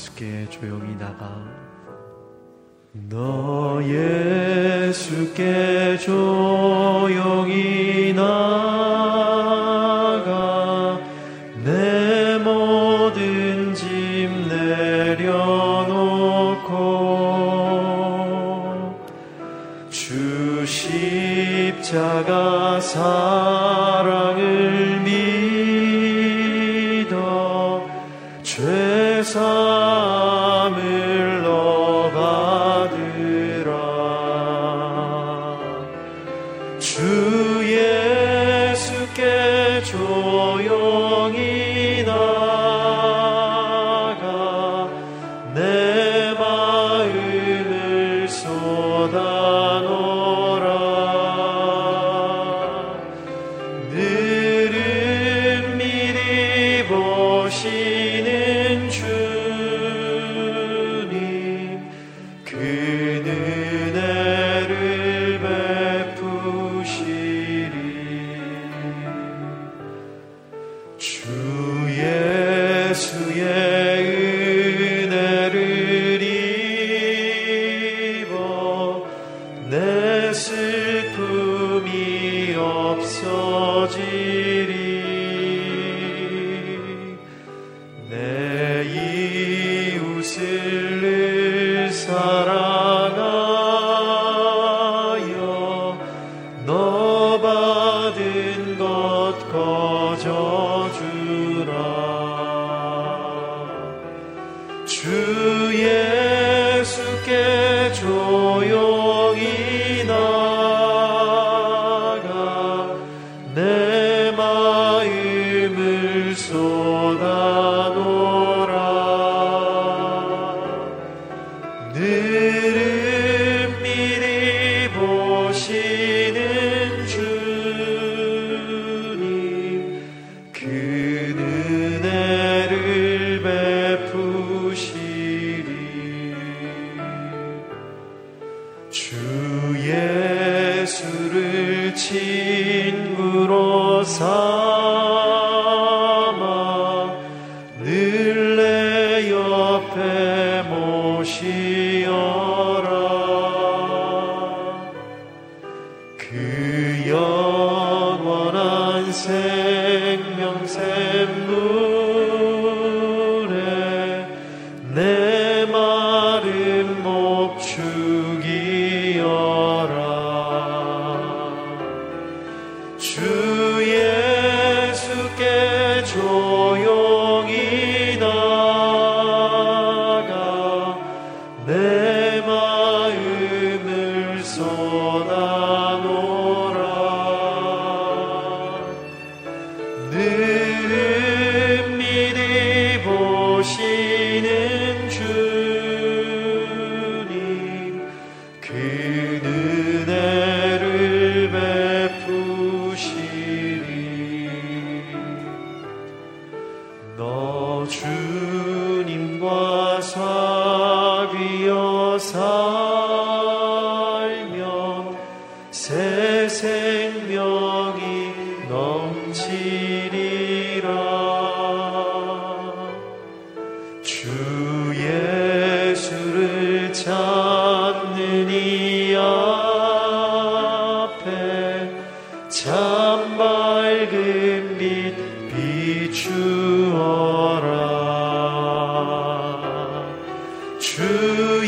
예수께 조용히 나가 너 예수께 조용히 나가. 내 모든 짐 내려놓고 주 십자가 사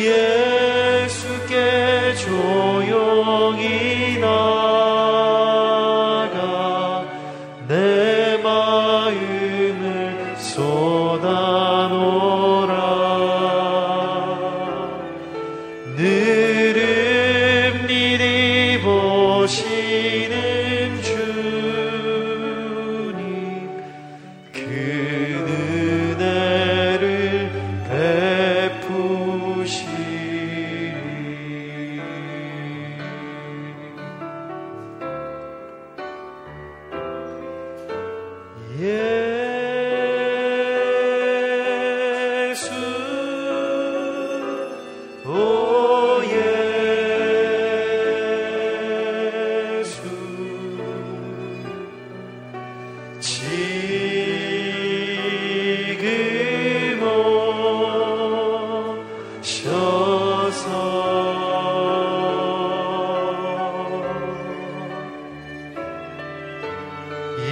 지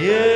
Yeah.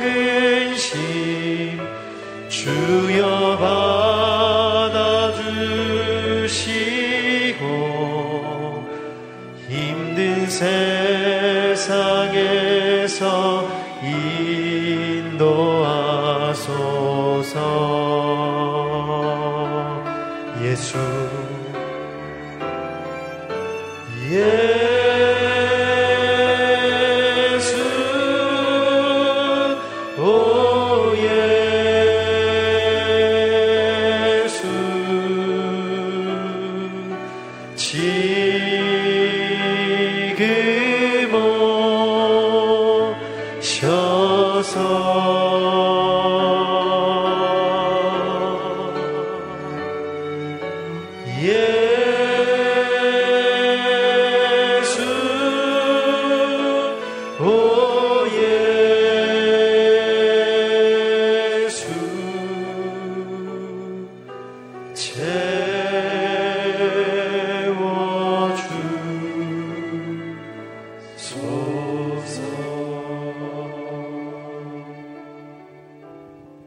은신 주여 바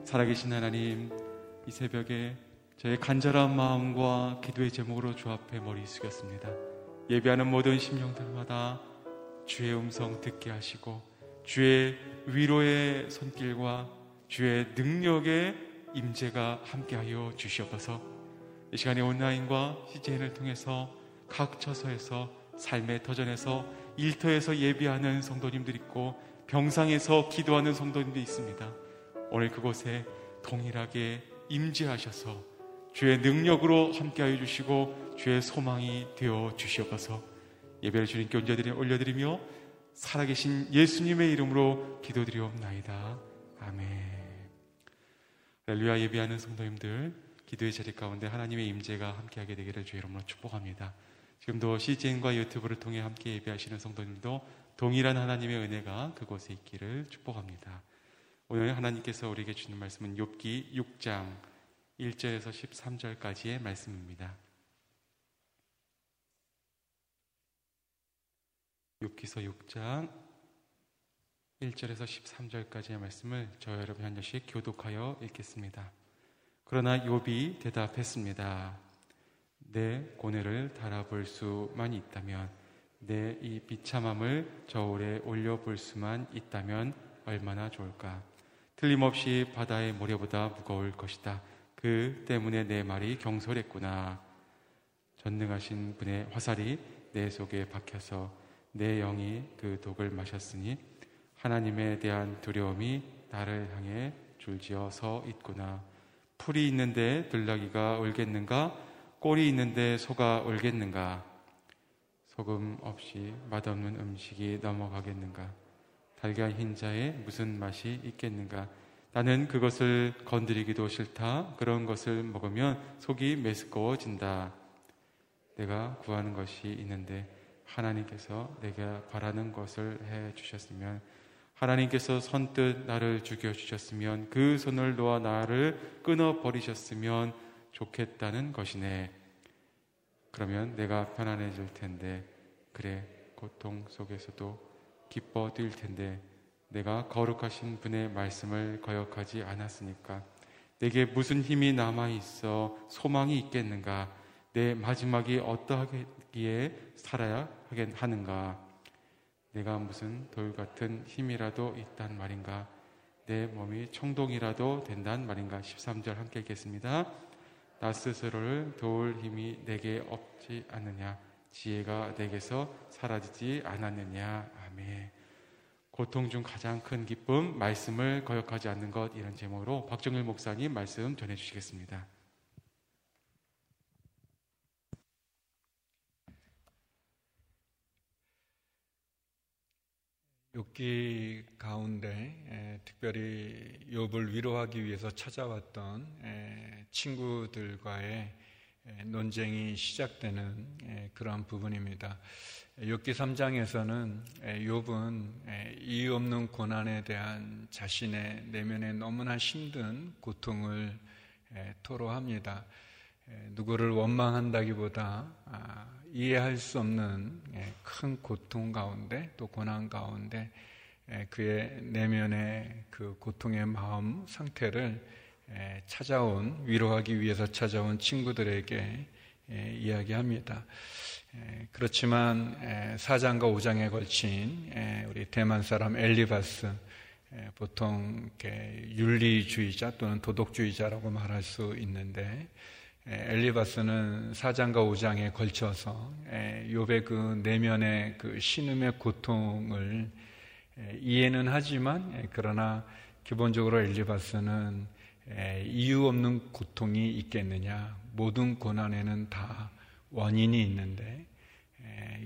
살아계신 하나님, 이 새벽에 저의 간절한 마음과 기도의 제목으로 주 앞에 머리 숙였습니다. 예배하는 모든 심령들마다 주의 음성 듣게 하시고 주의 위로의 손길과 주의 능력의 임재가 함께하여 주시옵소서. 이 시간에 온라인과 CJN을 통해서 각 처소에서 삶의 터전에서 일터에서 예비하는 성도님들 있고 병상에서 기도하는 성도님도 있습니다. 오늘 그곳에 동일하게 임재하셔서 주의 능력으로 함께하여 주시고 주의 소망이 되어 주시옵소서 예배를 주님께 올려드리며 살아계신 예수님의 이름으로 기도드리옵나이다. 아멘. 렐루야 예배하는 성도님들 기도의 자리 가운데 하나님의 임재가 함께하게 되기를 주의 이름으로 축복합니다. 지금도 CGN과 유튜브를 통해 함께 예배하시는 성도님도 동일한 하나님의 은혜가 그곳에 있기를 축복합니다. 오늘 하나님께서 우리에게 주는 말씀은 욥기 6장 1절에서 13절까지의 말씀입니다. 욥기서 6장 1절에서 13절까지의 말씀을 저 여러분 한 절씩 교독하여 읽겠습니다. 그러나 욥이 대답했습니다. 내 고뇌를 달아볼 수만 있다면 내 이 비참함을 저울에 올려볼 수만 있다면 얼마나 좋을까? 틀림없이 바다의 모래보다 무거울 것이다. 그 때문에 내 말이 경솔했구나. 전능하신 분의 화살이 내 속에 박혀서 내 영이 그 독을 마셨으니 하나님에 대한 두려움이 나를 향해 줄지어 서 있구나. 풀이 있는데 들나귀가 울겠는가? 꼴이 있는데 소가 울겠는가? 소금 없이 맛없는 음식이 넘어가겠는가? 달걀 흰자에 무슨 맛이 있겠는가? 나는 그것을 건드리기도 싫다. 그런 것을 먹으면 속이 메스꺼워진다. 내가 구하는 것이 있는데 하나님께서 내가 바라는 것을 해 주셨으면 하나님께서 선뜻 나를 죽여 주셨으면 그 손을 놓아 나를 끊어 버리셨으면 좋겠다는 것이네. 그러면 내가 편안해질 텐데 그래 고통 속에서도 기뻐 뛸 텐데 내가 거룩하신 분의 말씀을 거역하지 않았으니까 내게 무슨 힘이 남아 있어 소망이 있겠는가? 내 마지막이 어떠하기에 살아야 하는가? 내가 무슨 돌 같은 힘이라도 있단 말인가? 내 몸이 청동이라도 된단 말인가? 13절 함께 읽겠습니다. 나 스스로를 도울 힘이 내게 없지 않느냐 지혜가 내게서 사라지지 않았느냐 아멘 고통 중 가장 큰 기쁨 말씀을 거역하지 않는 것 이런 제목으로 박정일 목사님 말씀 전해 주시겠습니다 욥기 가운데 특별히 욥을 위로하기 위해서 찾아왔던 친구들과의 논쟁이 시작되는 그러한 부분입니다. 욥기 3장에서는 욥은 이유 없는 고난에 대한 자신의 내면에 너무나 힘든 고통을 토로합니다. 누구를 원망한다기보다 아, 이해할 수 없는 예, 큰 고통 가운데 또 고난 가운데 예, 그의 내면의 그 고통의 마음 상태를 예, 찾아온 위로하기 위해서 찾아온 친구들에게 이야기합니다. 그렇지만 4장과 5장에 걸친 우리 대만 사람 엘리바스 보통 윤리주의자 또는 도덕주의자라고 말할 수 있는데 엘리바스는 4장과 5장에 걸쳐서 욥의 그 내면의 그 신음의 고통을 이해는 하지만 그러나 기본적으로 엘리바스는 이유 없는 고통이 있겠느냐. 모든 고난에는 다 원인이 있는데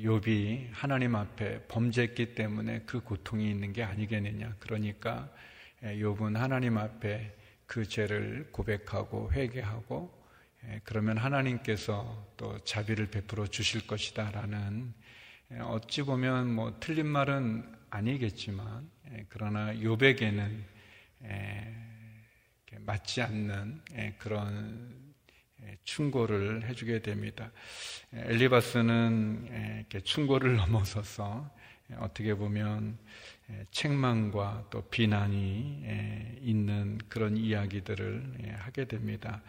욥이 하나님 앞에 범죄했기 때문에 그 고통이 있는 게 아니겠느냐. 그러니까 욥은 하나님 앞에 그 죄를 고백하고 회개하고 예, 그러면 하나님께서 또 자비를 베풀어 주실 것이다라는 예, 어찌 보면 뭐 틀린 말은 아니겠지만 예, 그러나 요백에는 맞지 않는 그런 충고를 해주게 됩니다. 엘리바스는 충고를 넘어서서 어떻게 보면 책망과 또 비난이 있는 그런 이야기들을 하게 됩니다.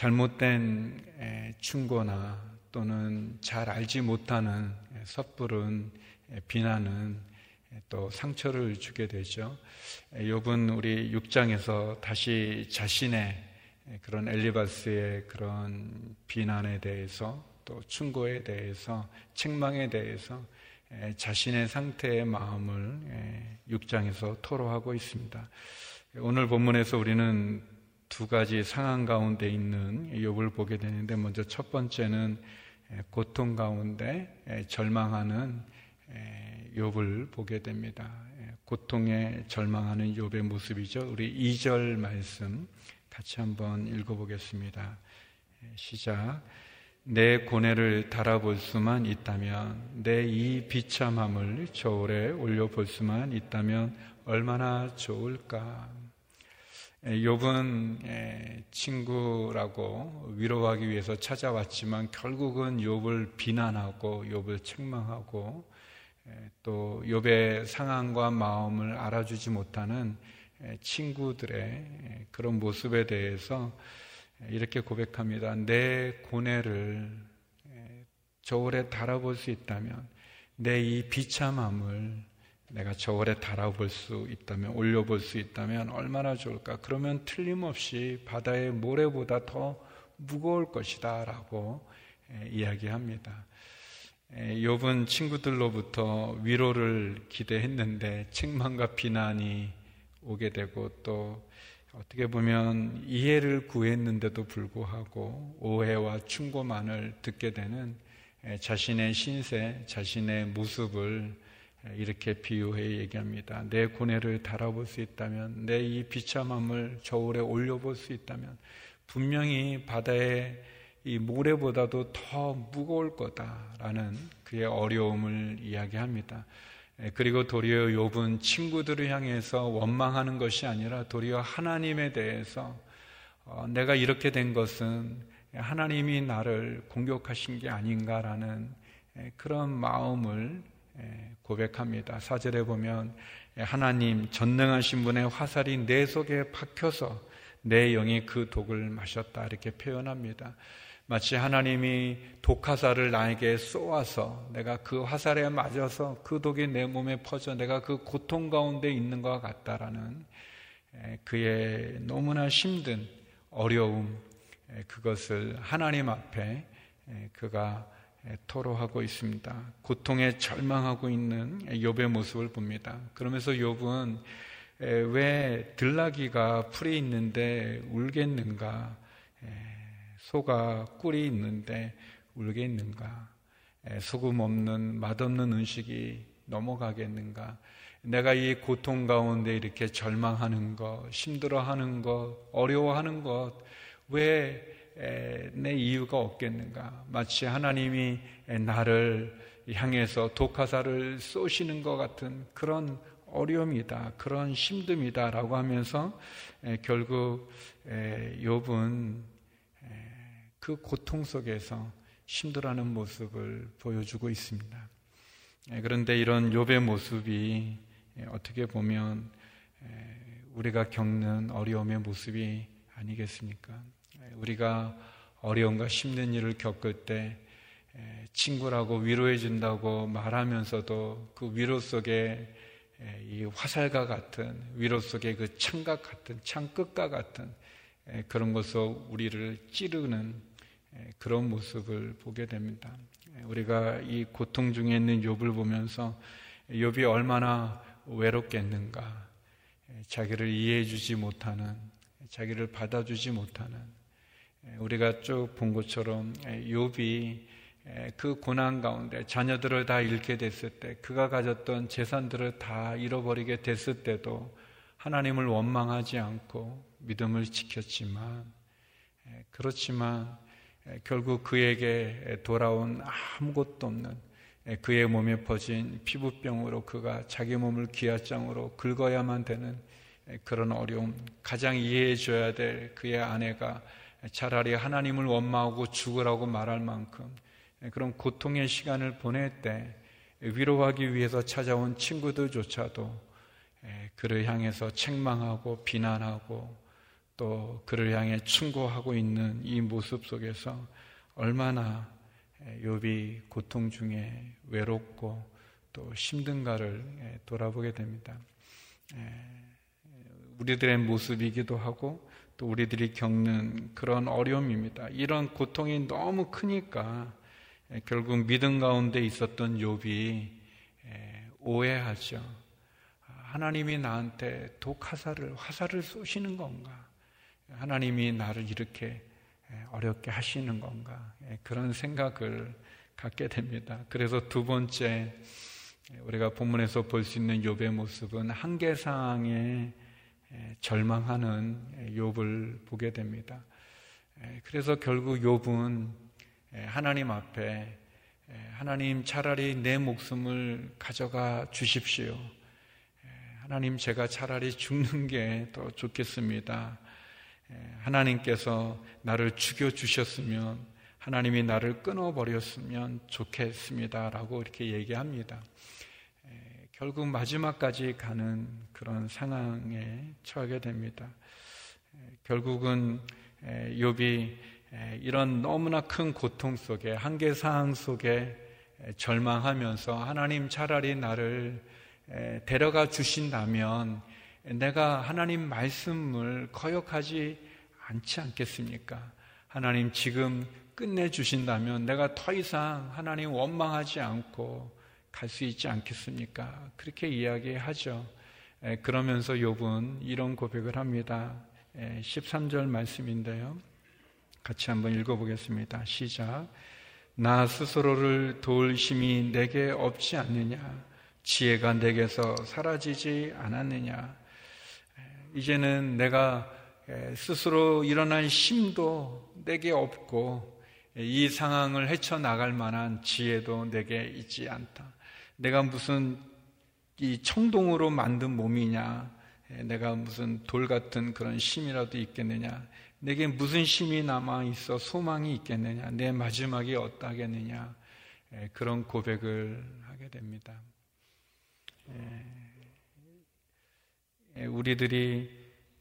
잘못된 충고나 또는 잘 알지 못하는 섣부른 비난은 또 상처를 주게 되죠. 욥은 우리 6장에서 다시 자신의 그런 엘리바스의 그런 비난에 대해서 또 충고에 대해서 책망에 대해서 자신의 상태의 마음을 6장에서 토로하고 있습니다. 오늘 본문에서 우리는 두 가지 상황 가운데 있는 욥을 보게 되는데 먼저 첫 번째는 고통 가운데 절망하는 욥을 보게 됩니다. 고통에 절망하는 욥의 모습이죠. 우리 2절 말씀 같이 한번 읽어보겠습니다. 시작. 내 고뇌를 달아볼 수만 있다면, 내 이 비참함을 저울에 올려볼 수만 있다면 얼마나 좋을까. 욥은 친구라고 위로하기 위해서 찾아왔지만 결국은 욥을 비난하고 욥을 책망하고 또 욥의 상황과 마음을 알아주지 못하는 친구들의 그런 모습에 대해서 이렇게 고백합니다. 내 고뇌를 저울에 달아볼 수 있다면 내 이 비참함을 내가 저울에 달아볼 수 있다면, 올려볼 수 있다면 얼마나 좋을까. 그러면 틀림없이 바다의 모래보다 더 무거울 것이다. 라고 이야기합니다. 욥은 친구들로부터 위로를 기대했는데 책망과 비난이 오게 되고 또 어떻게 보면 이해를 구했는데도 불구하고 오해와 충고만을 듣게 되는 자신의 신세, 자신의 모습을 이렇게 비유해 얘기합니다. 내 고뇌를 달아볼 수 있다면, 내 이 비참함을 저울에 올려볼 수 있다면, 분명히 바다의 이 모래보다도 더 무거울 거다라는 그의 어려움을 이야기합니다. 그리고 도리어 욥은 친구들을 향해서 원망하는 것이 아니라 도리어 하나님에 대해서 어, 내가 이렇게 된 것은 하나님이 나를 공격하신 게 아닌가라는 그런 마음을 고백합니다. 사절에 보면 하나님 전능하신 분의 화살이 내 속에 박혀서 내 영이 그 독을 마셨다 이렇게 표현합니다. 마치 하나님이 독화살을 나에게 쏘아서 내가 그 화살에 맞아서 그 독이 내 몸에 퍼져 내가 그 고통 가운데 있는 것 같다라는 그의 너무나 힘든 어려움, 그것을 하나님 앞에 그가 토로하고 있습니다. 고통에 절망하고 있는 욥의 모습을 봅니다. 그러면서 욥은 왜 들나귀가 풀이 있는데 울겠는가? 소가 꿀이 있는데 울겠는가? 소금 없는 맛없는 음식이 넘어가겠는가? 내가 이 고통 가운데 이렇게 절망하는 것, 힘들어하는 것, 어려워하는 것, 왜 내 이유가 없겠는가? 마치 하나님이 나를 향해서 독화사를 쏘시는 것 같은 그런 어려움이다, 그런 힘듦이다라고 하면서 결국 욥은 그 고통 속에서 힘들어하는 모습을 보여주고 있습니다. 그런데 이런 욥의 모습이 어떻게 보면 우리가 겪는 어려움의 모습이 아니겠습니까? 우리가 어려움과 힘든 일을 겪을 때 친구라고 위로해 준다고 말하면서도 그 위로 속에 이 화살과 같은 위로 속에 그 창각 같은 창끝과 같은 그런 것으로 우리를 찌르는 그런 모습을 보게 됩니다. 우리가 이 고통 중에 있는 욥을 보면서 욥이 얼마나 외롭겠는가, 자기를 이해해 주지 못하는, 자기를 받아주지 못하는, 우리가 쭉 본 것처럼 욥이 그 고난 가운데 자녀들을 다 잃게 됐을 때, 그가 가졌던 재산들을 다 잃어버리게 됐을 때도 하나님을 원망하지 않고 믿음을 지켰지만, 그렇지만 결국 그에게 돌아온 아무것도 없는 그의 몸에 퍼진 피부병으로 그가 자기 몸을 기아장으로 긁어야만 되는 그런 어려움, 가장 이해해 줘야 될 그의 아내가 차라리 하나님을 원망하고 죽으라고 말할 만큼 그런 고통의 시간을 보낼 때 위로하기 위해서 찾아온 친구들조차도 그를 향해서 책망하고 비난하고 또 그를 향해 충고하고 있는 이 모습 속에서 얼마나 욥이 고통 중에 외롭고 또 힘든가를 돌아보게 됩니다. 우리들의 모습이기도 하고 또 우리들이 겪는 그런 어려움입니다. 이런 고통이 너무 크니까 결국 믿음 가운데 있었던 욥이 오해하죠. 하나님이 나한테 독화살을 화살을 쏘시는 건가? 하나님이 나를 이렇게 예, 어렵게 하시는 건가 예, 그런 생각을 갖게 됩니다. 그래서 두 번째 예, 우리가 본문에서 볼 수 있는 욥의 모습은 한계상에 절망하는 욥을 보게 됩니다. 그래서 결국 욥은 하나님 앞에 하나님 차라리 내 목숨을 가져가 주십시오. 하나님 제가 차라리 죽는 게 더 좋겠습니다. 예, 하나님께서 나를 죽여 주셨으면 하나님이 나를 끊어 버렸으면 좋겠습니다. 라고 이렇게 얘기합니다. 예, 결국 마지막까지 가는 그런 상황에 처하게 됩니다. 예, 결국은 욥이 이런 너무나 큰 고통 속에 한계 상황 속에 절망하면서 하나님 차라리 나를 데려가 주신다면 내가 하나님 말씀을 거역하지 않지 않겠습니까? 하나님 지금 끝내 주신다면 내가 더 이상 하나님 원망하지 않고 갈 수 있지 않겠습니까? 그렇게 이야기하죠. 그러면서 욥은 이런 고백을 합니다. 13절 말씀인데요. 같이 한번 읽어보겠습니다. 시작. 나 스스로를 도울 힘이 내게 없지 않느냐? 지혜가 내게서 사라지지 않았느냐? 이제는 내가 스스로 일어난 힘도 내게 없고 이 상황을 헤쳐나갈 만한 지혜도 내게 있지 않다. 내가 무슨 이 청동으로 만든 몸이냐? 내가 무슨 돌 같은 그런 힘이라도 있겠느냐? 내게 무슨 힘이 남아 있어 소망이 있겠느냐? 내 마지막이 어떠하겠느냐? 그런 고백을 하게 됩니다. 예, 우리들이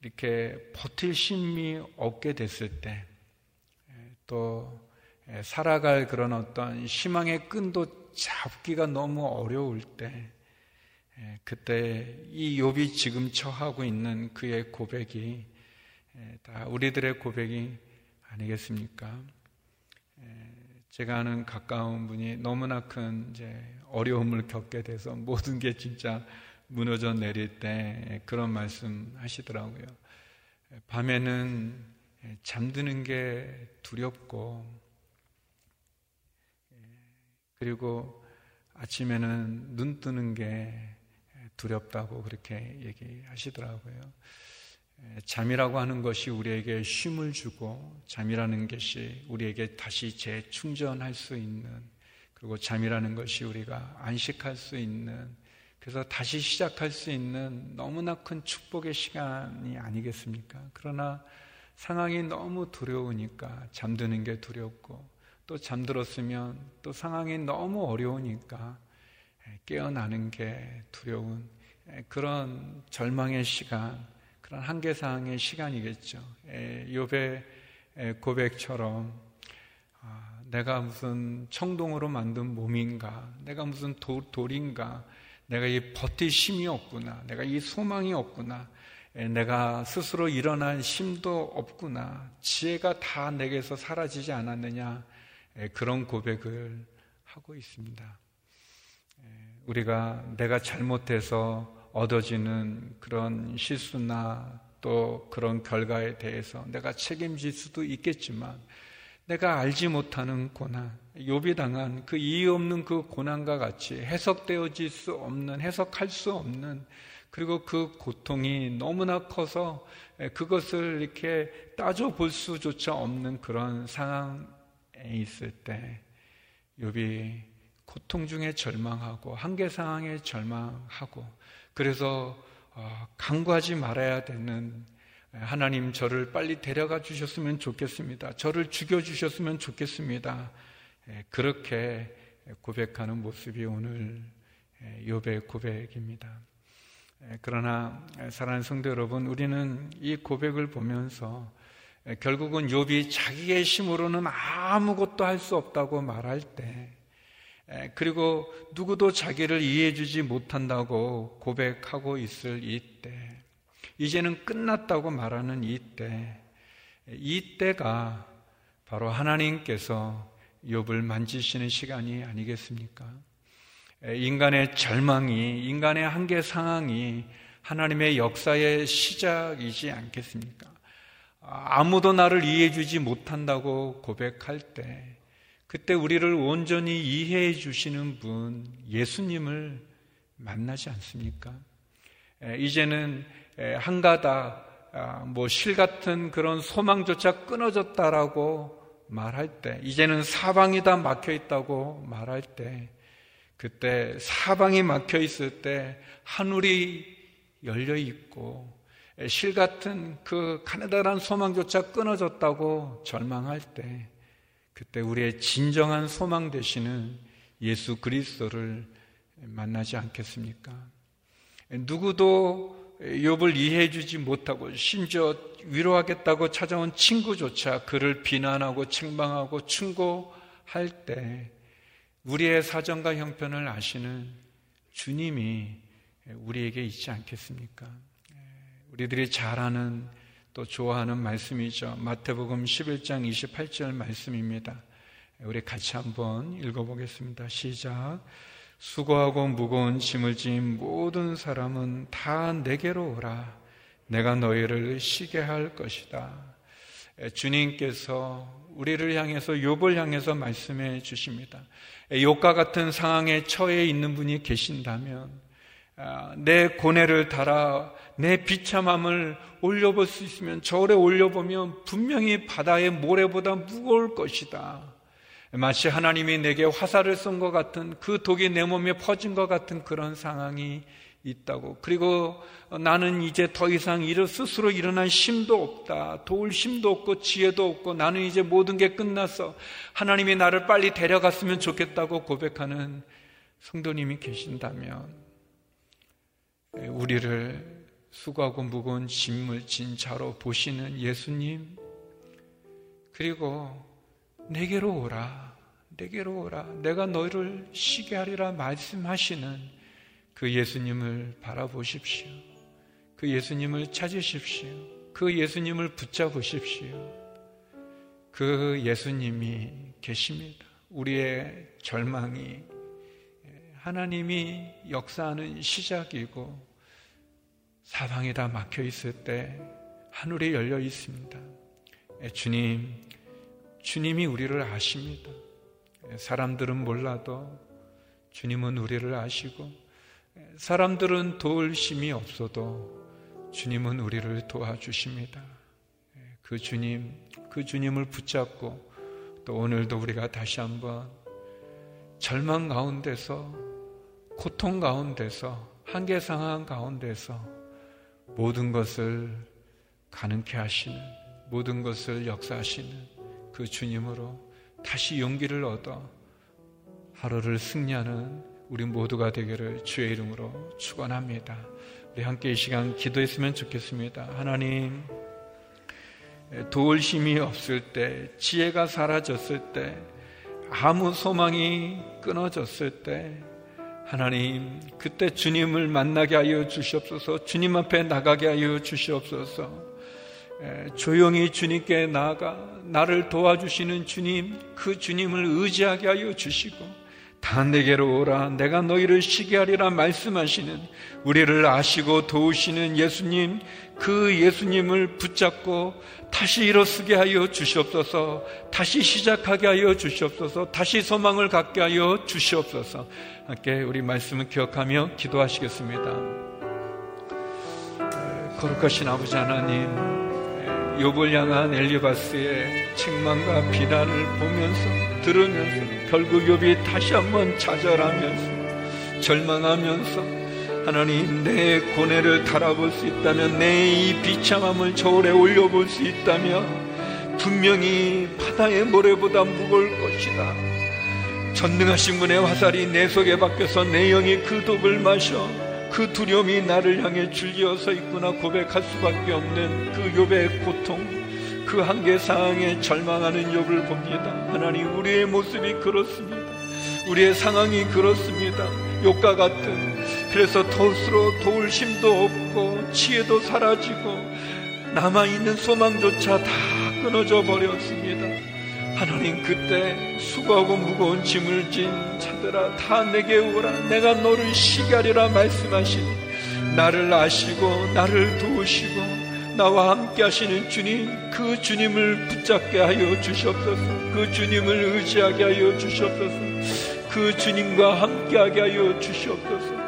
이렇게 버틸 힘이 없게 됐을 때, 예, 또 예, 살아갈 그런 어떤 희망의 끈도 잡기가 너무 어려울 때, 그때 이 욥이 지금 처하고 있는 그의 고백이 다 우리들의 고백이 아니겠습니까? 제가 아는 가까운 분이 너무나 큰 어려움을 겪게 돼서 모든 게 진짜 무너져 내릴 때 그런 말씀 하시더라고요. 밤에는 잠드는 게 두렵고 그리고 아침에는 눈 뜨는 게 두렵다고 그렇게 얘기하시더라고요. 잠이라고 하는 것이 우리에게 쉼을 주고 잠이라는 것이 우리에게 다시 재충전할 수 있는 그리고 잠이라는 것이 우리가 안식할 수 있는 그래서 다시 시작할 수 있는 너무나 큰 축복의 시간이 아니겠습니까? 그러나 상황이 너무 두려우니까 잠드는 게 두렵고 또 잠들었으면 또 상황이 너무 어려우니까 깨어나는 게 두려운 그런 절망의 시간, 그런 한계사항의 시간이겠죠. 욥의 고백처럼 아, 내가 무슨 청동으로 만든 몸인가, 내가 무슨 도, 돌인가, 내가 이 버틸 힘이 없구나. 내가 이 소망이 없구나. 내가 스스로 일어난 힘도 없구나. 지혜가 다 내게서 사라지지 않았느냐. 그런 고백을 하고 있습니다. 우리가 내가 잘못해서 얻어지는 그런 실수나 또 그런 결과에 대해서 내가 책임질 수도 있겠지만 내가 알지 못하는 고난, 욥이 당한 그 이유 없는 그 고난과 같이 해석되어질 수 없는, 해석할 수 없는, 그리고 그 고통이 너무나 커서 그것을 이렇게 따져 볼 수조차 없는 그런 상황에 있을 때, 욥이 고통 중에 절망하고, 한계 상황에 절망하고, 그래서 어, 강구하지 말아야 되는 하나님 저를 빨리 데려가 주셨으면 좋겠습니다. 저를 죽여 주셨으면 좋겠습니다. 예, 그렇게 고백하는 모습이 오늘 욥의 고백입니다. 예, 그러나 사랑하는 성도 여러분, 우리는 이 고백을 보면서 결국은 욥이 자기의 힘으로는 아무것도 할 수 없다고 말할 때, 그리고 누구도 자기를 이해해 주지 못한다고 고백하고 있을 이때, 이제는 끝났다고 말하는 이때, 이때가 바로 하나님께서 욥을 만지시는 시간이 아니겠습니까? 인간의 절망이, 인간의 한계 상황이 하나님의 역사의 시작이지 않겠습니까? 아무도 나를 이해해주지 못한다고 고백할 때, 그때 우리를 온전히 이해해 주시는 분, 예수님을 만나지 않습니까? 이제는 한가다 아, 뭐실 같은 그런 소망조차 끊어졌다라고 말할 때 이제는 사방이 다 막혀 있다고 말할 때 그때 사방이 막혀 있을 때 하늘이 열려 있고 실 같은 그 가느다란 소망조차 끊어졌다고 절망할 때 그때 우리의 진정한 소망 되시는 예수 그리스도를 만나지 않겠습니까? 누구도 욥을 이해해 주지 못하고 심지어 위로하겠다고 찾아온 친구조차 그를 비난하고 책망하고 충고할 때 우리의 사정과 형편을 아시는 주님이 우리에게 있지 않겠습니까? 우리들이 잘 아는 또 좋아하는 말씀이죠. 마태복음 11장 28절 말씀입니다. 우리 같이 한번 읽어보겠습니다. 시작. 수고하고 무거운 짐을 진 모든 사람은 다 내게로 오라. 내가 너희를 쉬게 할 것이다. 주님께서 우리를 향해서 욥을 향해서 말씀해 주십니다. 욥과 같은 상황에 처해 있는 분이 계신다면 아, 내 고뇌를 달아 내 비참함을 올려볼 수 있으면 저울에 올려보면 분명히 바다의 모래보다 무거울 것이다. 마치 하나님이 내게 화살을 쏜 것 같은 그 독이 내 몸에 퍼진 것 같은 그런 상황이 있다고. 그리고 나는 이제 더 이상 이를 스스로 일어난 힘도 없다. 도울 힘도 없고 지혜도 없고 나는 이제 모든 게 끝났어. 하나님이 나를 빨리 데려갔으면 좋겠다고 고백하는 성도님이 계신다면 우리를 수고하고 무거운 짐을 진 자로 보시는 예수님 그리고 내게로 오라. 내게로 오라. 내가 너희를 쉬게 하리라 말씀하시는 그 예수님을 바라보십시오. 그 예수님을 찾으십시오. 그 예수님을 붙잡으십시오. 그 예수님이 계십니다. 우리의 절망이 하나님이 역사하는 시작이고 사방이 다 막혀 있을 때 하늘이 열려 있습니다. 주님, 주님이 우리를 아십니다. 사람들은 몰라도 주님은 우리를 아시고 사람들은 도울 힘이 없어도 주님은 우리를 도와주십니다. 그 주님, 그 주님을 붙잡고 또 오늘도 우리가 다시 한번 절망 가운데서 고통 가운데서 한계 상황 가운데서 모든 것을 가능케 하시는 모든 것을 역사하시는 그 주님으로 다시 용기를 얻어 하루를 승리하는 우리 모두가 되기를 주의 이름으로 축원합니다. 우리 함께 이 시간 기도했으면 좋겠습니다. 하나님 도울 힘이 없을 때 지혜가 사라졌을 때 아무 소망이 끊어졌을 때 하나님 그때 주님을 만나게 하여 주시옵소서 주님 앞에 나가게 하여 주시옵소서. 조용히 주님께 나아가 나를 도와주시는 주님 그 주님을 의지하게 하여 주시고 다 내게로 오라. 내가 너희를 쉬게 하리라 말씀하시는 우리를 아시고 도우시는 예수님 그 예수님을 붙잡고 다시 일어서게 하여 주시옵소서. 다시 시작하게 하여 주시옵소서. 다시 소망을 갖게 하여 주시옵소서. 함께 우리 말씀을 기억하며 기도하시겠습니다. 거룩하신 아버지 하나님 욥을 향한 엘리바스의 책망과 비난을 보면서 들으면서 결국 욥이 다시 한번 좌절하면서 절망하면서 하나님 내 고뇌를 달아볼 수 있다면 내 이 비참함을 저울에 올려볼 수 있다면 분명히 바다의 모래보다 무거울 것이다. 전능하신 분의 화살이 내 속에 박혀서 내 영이 그 독을 마셔 그 두려움이 나를 향해 줄지어서 있구나 고백할 수밖에 없는 그 욥의 고통 그 한계 상황에 절망하는 욥을 봅니다. 하나님 우리의 모습이 그렇습니다. 우리의 상황이 그렇습니다. 욕과 같은. 그래서 덫으로 도울 힘도 없고 지혜도 사라지고 남아 있는 소망조차 다 끊어져 버렸습니다. 하나님 그때 수고하고 무거운 짐을 진 자들아 다 내게 오라. 내가 너를 하리라 말씀하신 나를 아시고 나를 도우시고 나와 함께 하시는 주님 그 주님을 붙잡게 하여 주시옵소서 그 주님을 의지하게 하여 주시옵소서 그 주님과 함께하게 하여 주시옵소서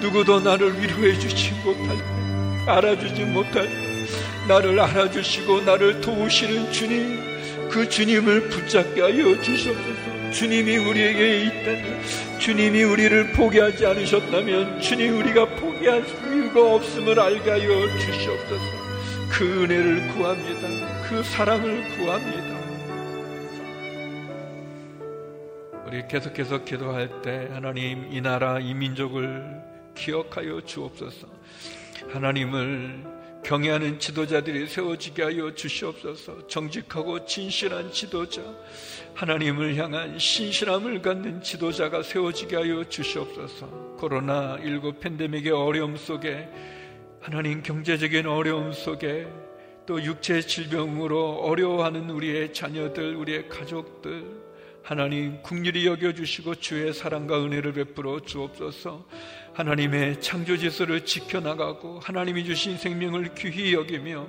누구도 나를 위로해 주지 못할 때, 알아주지 못할 때, 나를 알아주시고 나를 도우시는 주님, 그 주님을 붙잡게 하여 주시옵소서. 주님이 우리에게 있다면, 주님이 우리를 포기하지 않으셨다면, 주님 우리가 포기할 이유가 없음을 알게 하여 주시옵소서. 그 은혜를 구합니다. 그 사랑을 구합니다. 우리 계속해서 기도할 때 하나님 이 나라 이 민족을 기억하여 주옵소서. 하나님을 경외하는 지도자들이 세워지게 하여 주시옵소서. 정직하고 진실한 지도자, 하나님을 향한 신실함을 갖는 지도자가 세워지게 하여 주시옵소서. 코로나 19 팬데믹의 어려움 속에 하나님 경제적인 어려움 속에 또 육체 질병으로 어려워하는 우리의 자녀들, 우리의 가족들, 하나님 국률이 여겨주시고 주의 사랑과 은혜를 베풀어 주옵소서. 하나님의 창조 질서를 지켜나가고 하나님이 주신 생명을 귀히 여기며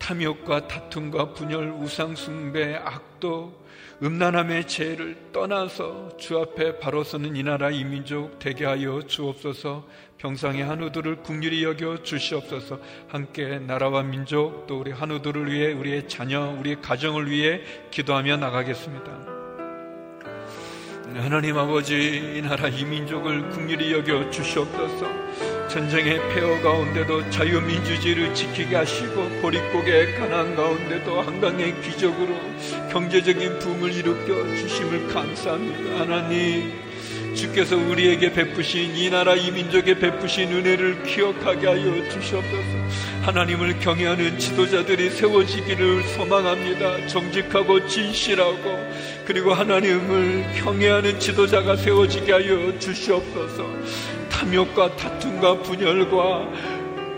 탐욕과 다툼과 분열, 우상숭배, 악도, 음란함의 죄를 떠나서 주 앞에 바로 서는 이 나라 이 민족 되게 하여 주옵소서 병상의 한우들을 국률이 여겨 주시옵소서. 함께 나라와 민족 또 우리 한우들을 위해 우리의 자녀, 우리의 가정을 위해 기도하며 나가겠습니다. 하나님 아버지 이 나라 이 민족을 국률이 여겨 주시옵소서. 전쟁의 폐허 가운데도 자유민주주의를 지키게 하시고 보릿고개 가난 가운데도 한강의 기적으로 경제적인 붐을 일으켜 주심을 감사합니다. 하나님 주께서 우리에게 베푸신 이 나라 이 민족에 베푸신 은혜를 기억하게 하여 주시옵소서. 하나님을 경외하는 지도자들이 세워지기를 소망합니다. 정직하고 진실하고 그리고 하나님을 경외하는 지도자가 세워지게 하여 주시옵소서. 탐욕과 다툼과 분열과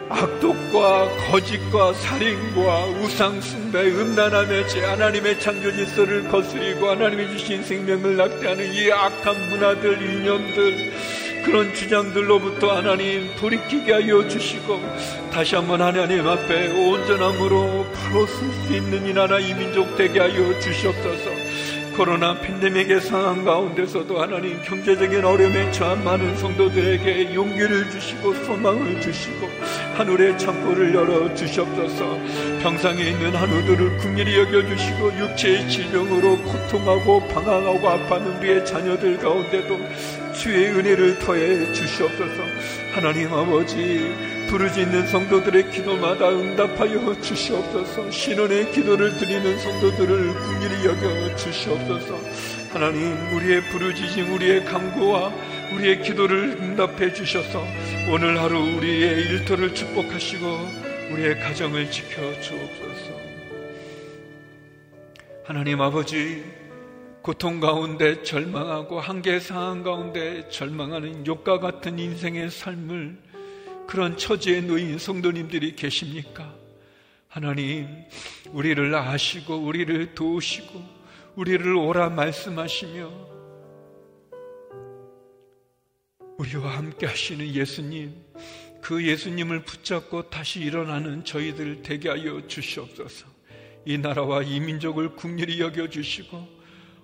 악독과 거짓과 살인과 우상숭배, 음란함의 죄, 하나님의 창조 질서를 거스리고 하나님의 주신 생명을 낙태하는 이 악한 문화들, 이념들, 그런 주장들로부터 하나님 돌이키게 하여 주시고 다시 한번 하나님 앞에 온전함으로 바로 설수 있는 이 나라 이 민족 되게 하여 주시옵소서. 코로나 팬데믹의 상황 가운데서도 하나님 경제적인 어려움에 처한 많은 성도들에게 용기를 주시고 소망을 주시고 하늘의 창고를 열어 주시옵소서. 병상에 있는 한우들을 국민히 여겨주시고 육체의 질병으로 고통하고 방황하고 아파하는 우리의 자녀들 가운데도 주의 은혜를 더해 주시옵소서. 하나님 아버지 부르짖는 성도들의 기도마다 응답하여 주시옵소서. 신원의 기도를 드리는 성도들을 궁일히 여겨 주시옵소서. 하나님 우리의 부르짖음 우리의 강구와 우리의 기도를 응답해 주셔서 오늘 하루 우리의 일터를 축복하시고 우리의 가정을 지켜 주옵소서. 하나님 아버지 고통 가운데 절망하고 한계 상황 가운데 절망하는 욕과 같은 인생의 삶을 그런 처지에 놓인 성도님들이 계십니까? 하나님, 우리를 아시고, 우리를 도우시고, 우리를 오라 말씀하시며, 우리와 함께 하시는 예수님, 그 예수님을 붙잡고 다시 일어나는 저희들 되게 하여 주시옵소서. 이 나라와 이 민족을 국률이 여겨 주시고,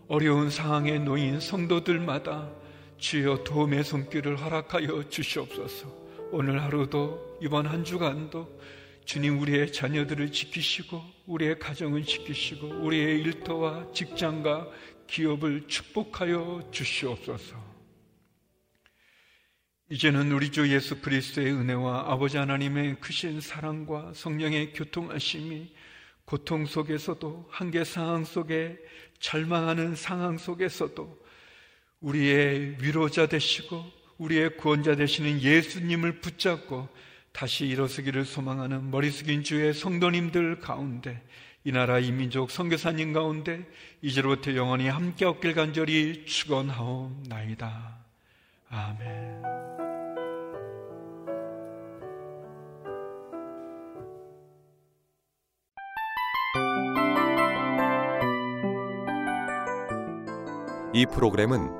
어려운 상황에 놓인 성도들마다 주여 도움의 손길을 허락하여 주시옵소서. 오늘 하루도 이번 한 주간도 주님 우리의 자녀들을 지키시고 우리의 가정을 지키시고 우리의 일터와 직장과 기업을 축복하여 주시옵소서. 이제는 우리 주 예수 그리스도의 은혜와 아버지 하나님의 크신 사랑과 성령의 교통하심이 고통 속에서도 한계 상황 속에 절망하는 상황 속에서도 우리의 위로자 되시고 우리의 구원자 되시는 예수님을 붙잡고 다시 일어서기를 소망하는 머리 숙인 주의 성도님들 가운데 이 나라 이 민족 선교사님 가운데 이제로부터 영원히 함께 얻길 간절히 축원하옵나이다. 아멘. 이 프로그램은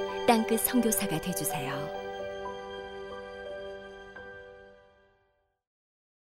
땅끝 성교사가 되주세요